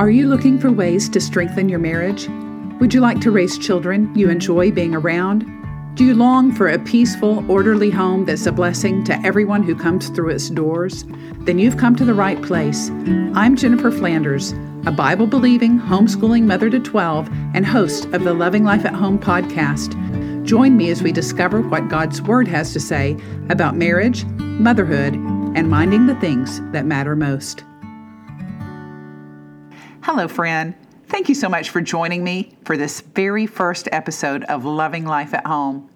Are you looking for ways to strengthen your marriage? Would you like to raise children you enjoy being around? Do you long for a peaceful, orderly home that's a blessing to everyone who comes through its doors? Then you've come to the right place. I'm Jennifer Flanders, a Bible believing, homeschooling mother to 12 and host of the Loving Life at Home podcast. Join me as we discover what God's Word has to say about marriage, motherhood, and minding the things that matter most. Hello, friend. Thank you so much for joining me for this very first episode of Loving Life at Home.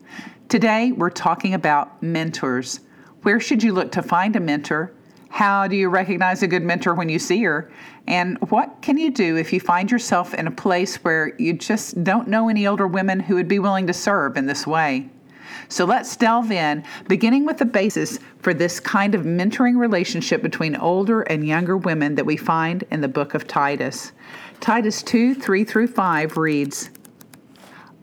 Today, we're talking about mentors. Where should you look to find a mentor? How do you recognize a good mentor when you see her? And what can you do if you find yourself in a place where you just don't know any older women who would be willing to serve in this way? So let's delve in, beginning with the basis for this kind of mentoring relationship between older and younger women that we find in the book of Titus. Titus 2 3 through 5 reads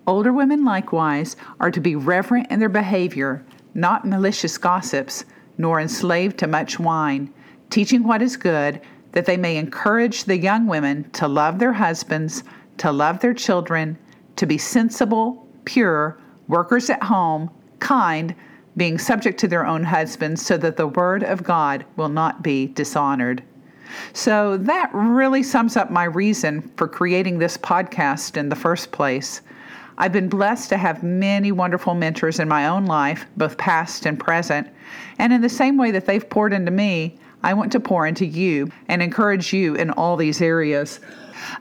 Older women likewise are to be reverent in their behavior, not malicious gossips, nor enslaved to much wine, teaching what is good, that they may encourage the young women to love their husbands, to love their children, to be sensible, pure, workers at home, kind, being subject to their own husbands, so that the word of God will not be dishonored. So that really sums up my reason for creating this podcast in the first place. I've been blessed to have many wonderful mentors in my own life, both past and present. And in the same way that they've poured into me, I want to pour into you and encourage you in all these areas.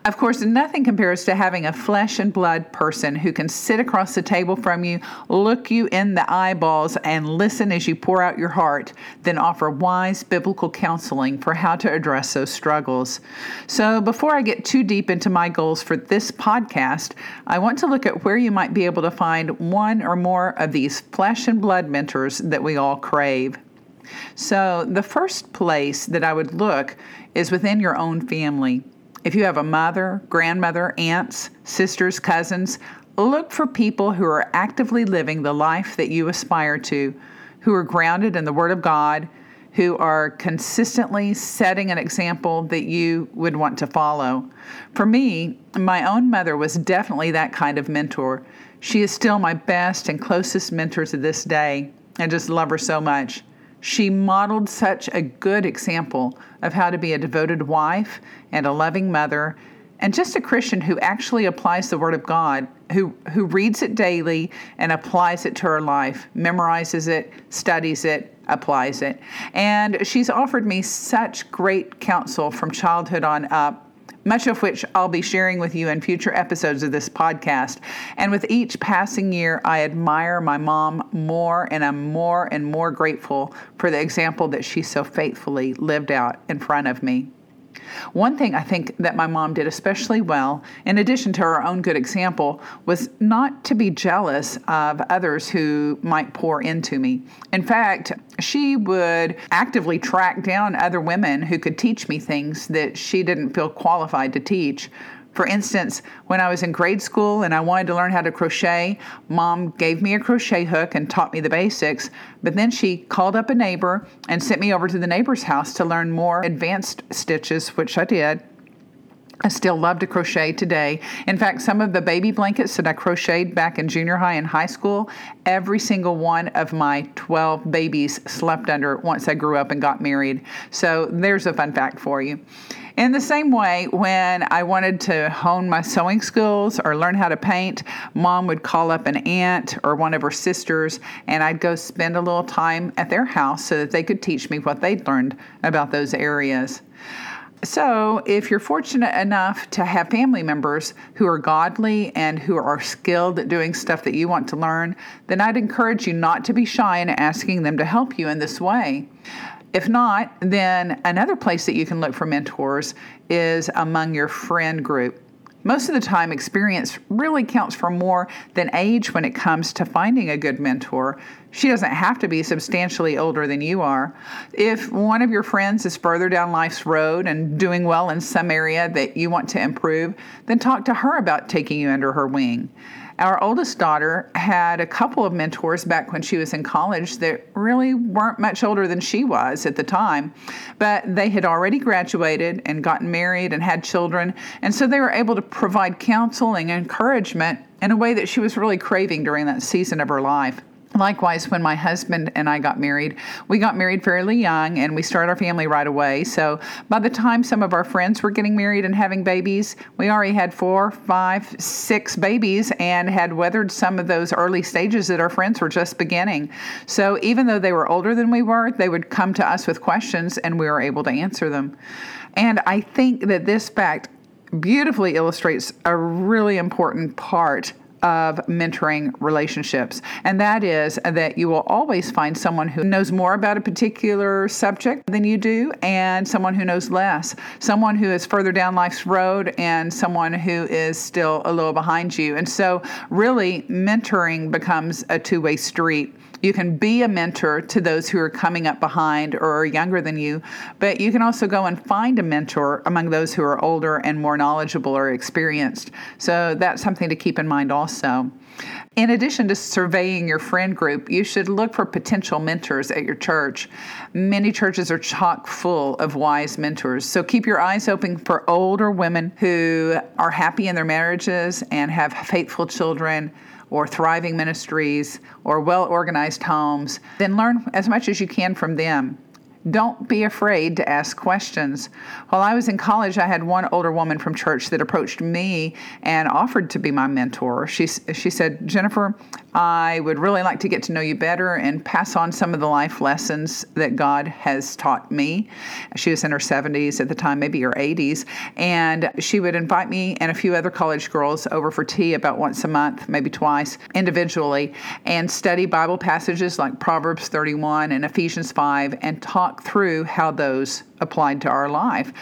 Of course, nothing compares to having a flesh and blood person who can sit across the table from you, look you in the eyeballs, and listen as you pour out your heart, then offer wise biblical counseling for how to address those struggles. So, before I get too deep into my goals for this podcast, I want to look at where you might be able to find one or more of these flesh and blood mentors that we all crave. So, the first place that I would look is within your own family. If you have a mother, grandmother, aunts, sisters, cousins, look for people who are actively living the life that you aspire to, who are grounded in the Word of God, who are consistently setting an example that you would want to follow. For me, my own mother was definitely that kind of mentor. She is still my best and closest mentor to this day. I just love her so much. She modeled such a good example of how to be a devoted wife and a loving mother and just a Christian who actually applies the Word of God, who, who reads it daily and applies it to her life, memorizes it, studies it, applies it. And she's offered me such great counsel from childhood on up much of which I'll be sharing with you in future episodes of this podcast. And with each passing year, I admire my mom more, and I'm more and more grateful for the example that she so faithfully lived out in front of me. One thing I think that my mom did especially well, in addition to her own good example, was not to be jealous of others who might pour into me. In fact, she would actively track down other women who could teach me things that she didn't feel qualified to teach for instance, when I was in grade school and I wanted to learn how to crochet, mom gave me a crochet hook and taught me the basics, but then she called up a neighbor and sent me over to the neighbor's house to learn more advanced stitches, which I did. I still love to crochet today. In fact, some of the baby blankets that I crocheted back in junior high and high school, every single one of my 12 babies slept under once I grew up and got married. So there's a fun fact for you. In the same way, when I wanted to hone my sewing skills or learn how to paint, mom would call up an aunt or one of her sisters, and I'd go spend a little time at their house so that they could teach me what they'd learned about those areas. So, if you're fortunate enough to have family members who are godly and who are skilled at doing stuff that you want to learn, then I'd encourage you not to be shy in asking them to help you in this way. If not, then another place that you can look for mentors is among your friend group. Most of the time, experience really counts for more than age when it comes to finding a good mentor. She doesn't have to be substantially older than you are. If one of your friends is further down life's road and doing well in some area that you want to improve, then talk to her about taking you under her wing. Our oldest daughter had a couple of mentors back when she was in college that really weren't much older than she was at the time, but they had already graduated and gotten married and had children, and so they were able to provide counseling and encouragement in a way that she was really craving during that season of her life. Likewise, when my husband and I got married, we got married fairly young and we started our family right away. So by the time some of our friends were getting married and having babies, we already had four, five, six babies and had weathered some of those early stages that our friends were just beginning. So even though they were older than we were, they would come to us with questions and we were able to answer them. And I think that this fact beautifully illustrates a really important part of mentoring relationships. And that is that you will always find someone who knows more about a particular subject than you do, and someone who knows less. Someone who is further down life's road, and someone who is still a little behind you. And so, really, mentoring becomes a two way street. You can be a mentor to those who are coming up behind or are younger than you, but you can also go and find a mentor among those who are older and more knowledgeable or experienced. So that's something to keep in mind also. In addition to surveying your friend group, you should look for potential mentors at your church. Many churches are chock full of wise mentors, so keep your eyes open for older women who are happy in their marriages and have faithful children or thriving ministries or well organized homes, then learn as much as you can from them. Don't be afraid to ask questions. While I was in college, I had one older woman from church that approached me and offered to be my mentor. She, she said, Jennifer, I would really like to get to know you better and pass on some of the life lessons that God has taught me. She was in her 70s at the time, maybe her 80s, and she would invite me and a few other college girls over for tea about once a month, maybe twice, individually, and study Bible passages like Proverbs 31 and Ephesians 5 and talk through how those applied to our life.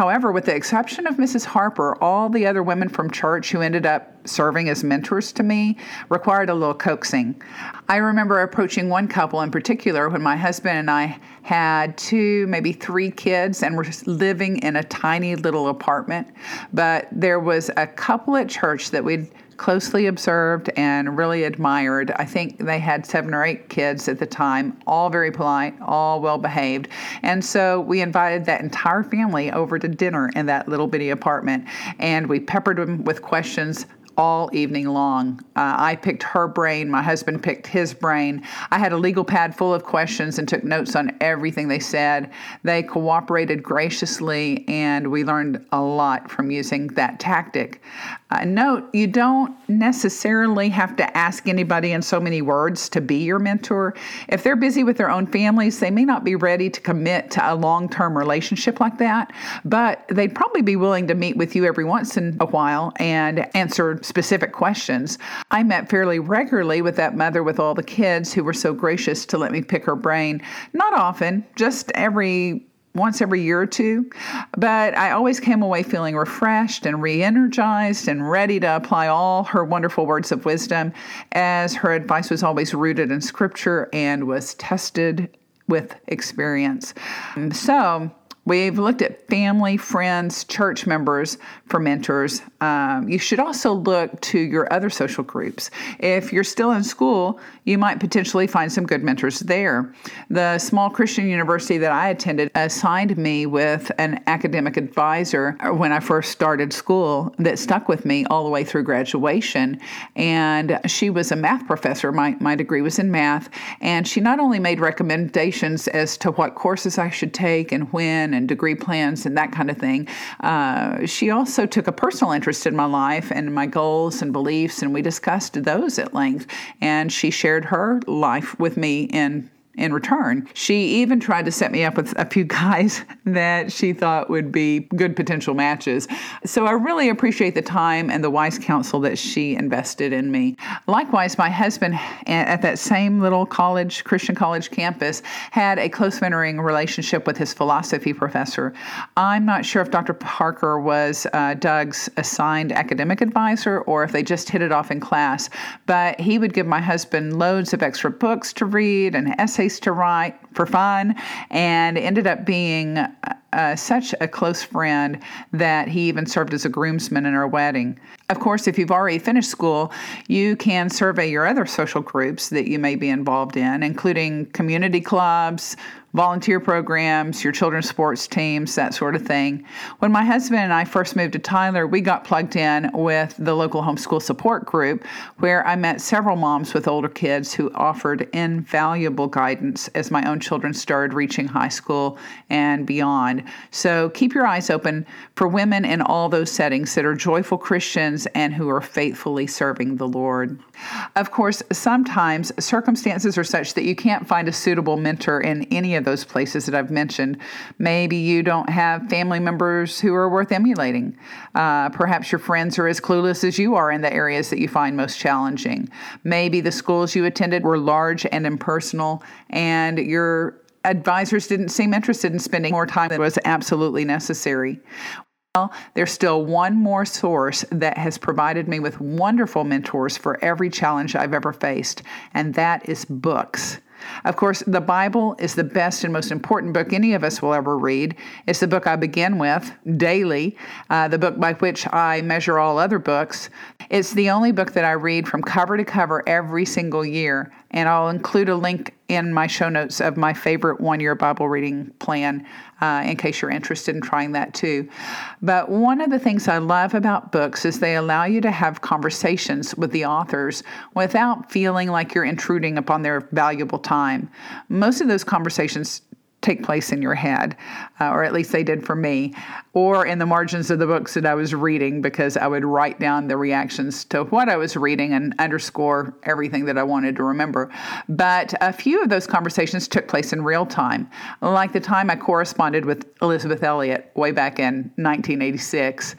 However, with the exception of Mrs. Harper, all the other women from church who ended up serving as mentors to me required a little coaxing. I remember approaching one couple in particular when my husband and I had two, maybe three kids, and were living in a tiny little apartment. But there was a couple at church that we'd closely observed and really admired. I think they had seven or eight kids at the time, all very polite, all well behaved. And so we invited that entire family over to dinner in that little bitty apartment, and we peppered them with questions all evening long. Uh, I picked her brain, my husband picked his brain. I had a legal pad full of questions and took notes on everything they said. They cooperated graciously, and we learned a lot from using that tactic. Uh, note, you don't necessarily have to ask anybody in so many words to be your mentor. If they're busy with their own families, they may not be ready to commit to a long term relationship like that, but they'd probably be willing to meet with you every once in a while and answer specific questions. I met fairly regularly with that mother with all the kids who were so gracious to let me pick her brain. Not often, just every once every year or two, but I always came away feeling refreshed and re energized and ready to apply all her wonderful words of wisdom, as her advice was always rooted in scripture and was tested with experience. So, We've looked at family, friends, church members for mentors. Um, you should also look to your other social groups. If you're still in school, you might potentially find some good mentors there. The small Christian university that I attended assigned me with an academic advisor when I first started school that stuck with me all the way through graduation. And she was a math professor. My, my degree was in math. And she not only made recommendations as to what courses I should take and when and degree plans and that kind of thing. Uh, she also took a personal interest in my life and my goals and beliefs, and we discussed those at length. And she shared her life with me in in return. She even tried to set me up with a few guys that she thought would be good potential matches. So I really appreciate the time and the wise counsel that she invested in me. Likewise, my husband at that same little college, Christian college campus, had a close mentoring relationship with his philosophy professor. I'm not sure if Dr. Parker was uh, Doug's assigned academic advisor or if they just hit it off in class, but he would give my husband loads of extra books to read and essays essays to write, for fun and ended up being uh, such a close friend that he even served as a groomsman in our wedding. Of course, if you've already finished school, you can survey your other social groups that you may be involved in, including community clubs, volunteer programs, your children's sports teams, that sort of thing. When my husband and I first moved to Tyler, we got plugged in with the local homeschool support group where I met several moms with older kids who offered invaluable guidance as my own children started reaching high school and beyond. So keep your eyes open for women in all those settings that are joyful Christians and who are faithfully serving the Lord. Of course, sometimes circumstances are such that you can't find a suitable mentor in any of those places that I've mentioned. Maybe you don't have family members who are worth emulating. Uh, perhaps your friends are as clueless as you are in the areas that you find most challenging. Maybe the schools you attended were large and impersonal, and your advisors didn't seem interested in spending more time than was absolutely necessary. Well, there's still one more source that has provided me with wonderful mentors for every challenge I've ever faced, and that is books. Of course, the Bible is the best and most important book any of us will ever read. It's the book I begin with daily, uh, the book by which I measure all other books. It's the only book that I read from cover to cover every single year, and I'll include a link in my show notes of my favorite one year Bible reading plan uh, in case you're interested in trying that too. But one of the things I love about books is they allow you to have conversations with the authors without feeling like you're intruding upon their valuable time. Most of those conversations take place in your head, uh, or at least they did for me, or in the margins of the books that I was reading because I would write down the reactions to what I was reading and underscore everything that I wanted to remember. But a few of those conversations took place in real time, like the time I corresponded with Elisabeth Elliot way back in 1986.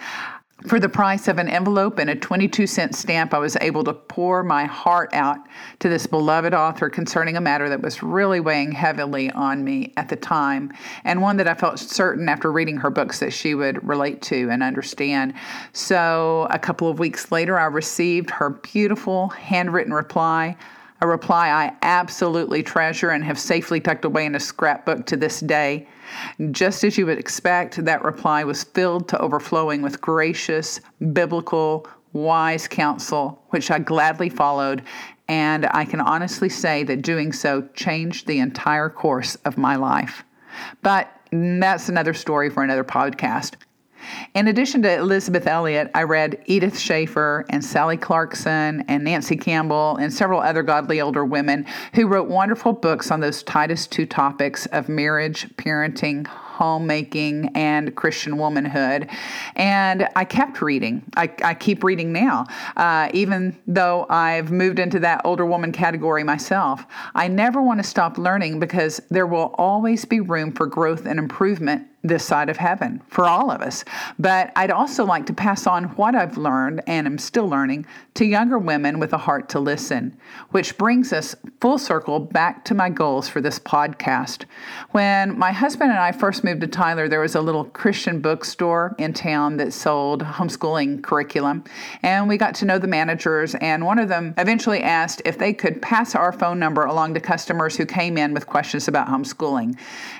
For the price of an envelope and a 22 cent stamp, I was able to pour my heart out to this beloved author concerning a matter that was really weighing heavily on me at the time, and one that I felt certain after reading her books that she would relate to and understand. So, a couple of weeks later, I received her beautiful handwritten reply a reply I absolutely treasure and have safely tucked away in a scrapbook to this day. Just as you would expect, that reply was filled to overflowing with gracious, biblical, wise counsel, which I gladly followed, and I can honestly say that doing so changed the entire course of my life. But that's another story for another podcast. In addition to Elisabeth Elliot, I read Edith Schaeffer and Sally Clarkson and Nancy Campbell and several other godly older women who wrote wonderful books on those Titus two topics of marriage, parenting, homemaking and Christian womanhood. And I kept reading. I, I keep reading now, uh, even though I've moved into that older woman category myself. I never want to stop learning because there will always be room for growth and improvement this side of heaven for all of us. But I'd also like to pass on what I've learned and am still learning to younger women with a heart to listen, which brings us full circle back to my goals for this podcast. When my husband and I first moved to Tyler, there was a little Christian bookstore in town that sold homeschooling curriculum, and we got to know the managers, and one of them eventually asked if they could pass our phone number along to customers who came in with questions about homeschooling.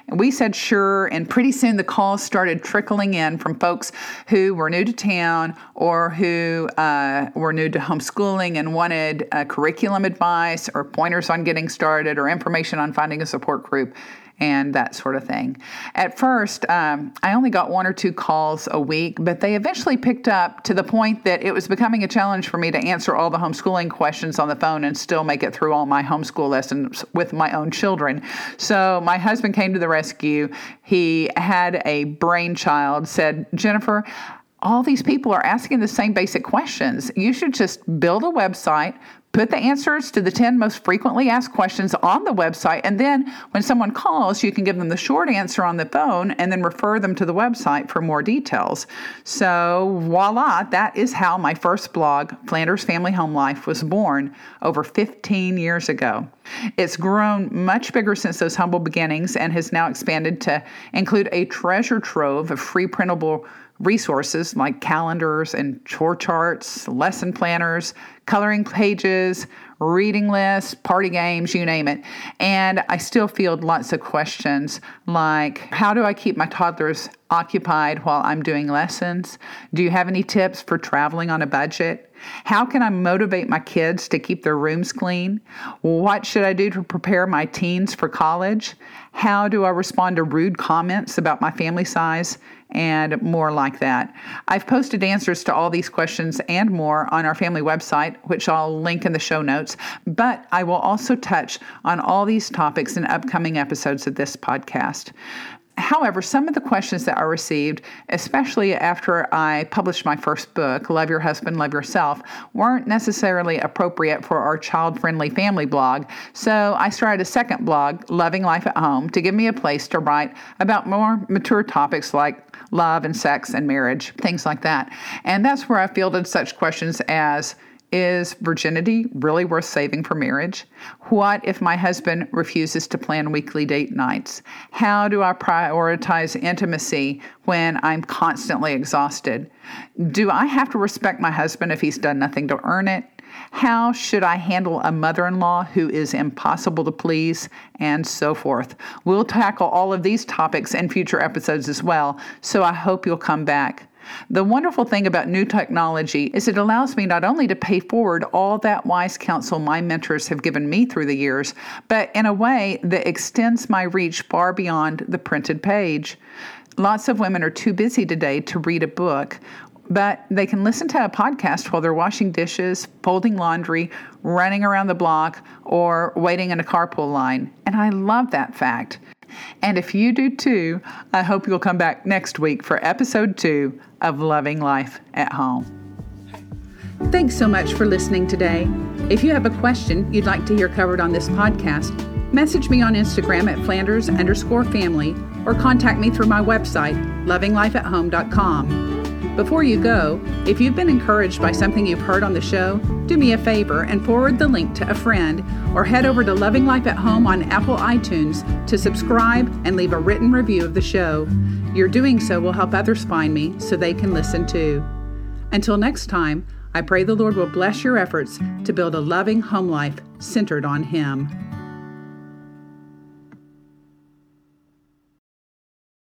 And we said sure, and pretty soon the calls started trickling in from folks who were new to town or who uh, were new to homeschooling and wanted uh, curriculum advice or pointers on getting started or information on finding a support group and that sort of thing. At first, um, I only got one or two calls a week, but they eventually picked up to the point that it was becoming a challenge for me to answer all the homeschooling questions on the phone and still make it through all my homeschool lessons with my own children. So my husband came to the rescue. He had a brainchild, said, Jennifer, all these people are asking the same basic questions. You should just build a website, Put the answers to the 10 most frequently asked questions on the website, and then when someone calls, you can give them the short answer on the phone and then refer them to the website for more details. So, voila, that is how my first blog, Flanders Family Home Life, was born over 15 years ago. It's grown much bigger since those humble beginnings and has now expanded to include a treasure trove of free printable resources like calendars and chore charts, lesson planners, coloring pages, reading lists, party games, you name it. And I still field lots of questions like how do I keep my toddlers occupied while I'm doing lessons? Do you have any tips for traveling on a budget? How can I motivate my kids to keep their rooms clean? What should I do to prepare my teens for college? How do I respond to rude comments about my family size? And more like that. I've posted answers to all these questions and more on our family website, which I'll link in the show notes. But I will also touch on all these topics in upcoming episodes of this podcast. However, some of the questions that I received, especially after I published my first book, Love Your Husband, Love Yourself, weren't necessarily appropriate for our child friendly family blog. So I started a second blog, Loving Life at Home, to give me a place to write about more mature topics like love and sex and marriage, things like that. And that's where I fielded such questions as, is virginity really worth saving for marriage? What if my husband refuses to plan weekly date nights? How do I prioritize intimacy when I'm constantly exhausted? Do I have to respect my husband if he's done nothing to earn it? How should I handle a mother in law who is impossible to please? And so forth. We'll tackle all of these topics in future episodes as well, so I hope you'll come back. The wonderful thing about new technology is it allows me not only to pay forward all that wise counsel my mentors have given me through the years, but in a way that extends my reach far beyond the printed page. Lots of women are too busy today to read a book, but they can listen to a podcast while they're washing dishes, folding laundry, running around the block, or waiting in a carpool line. And I love that fact. And if you do too, I hope you'll come back next week for episode two of Loving Life at Home. Thanks so much for listening today. If you have a question you'd like to hear covered on this podcast, message me on Instagram at Flanders underscore family or contact me through my website, lovinglifeathome.com. Before you go, if you've been encouraged by something you've heard on the show, do me a favor and forward the link to a friend or head over to Loving Life at Home on Apple iTunes to subscribe and leave a written review of the show. Your doing so will help others find me so they can listen too. Until next time, I pray the Lord will bless your efforts to build a loving home life centered on Him.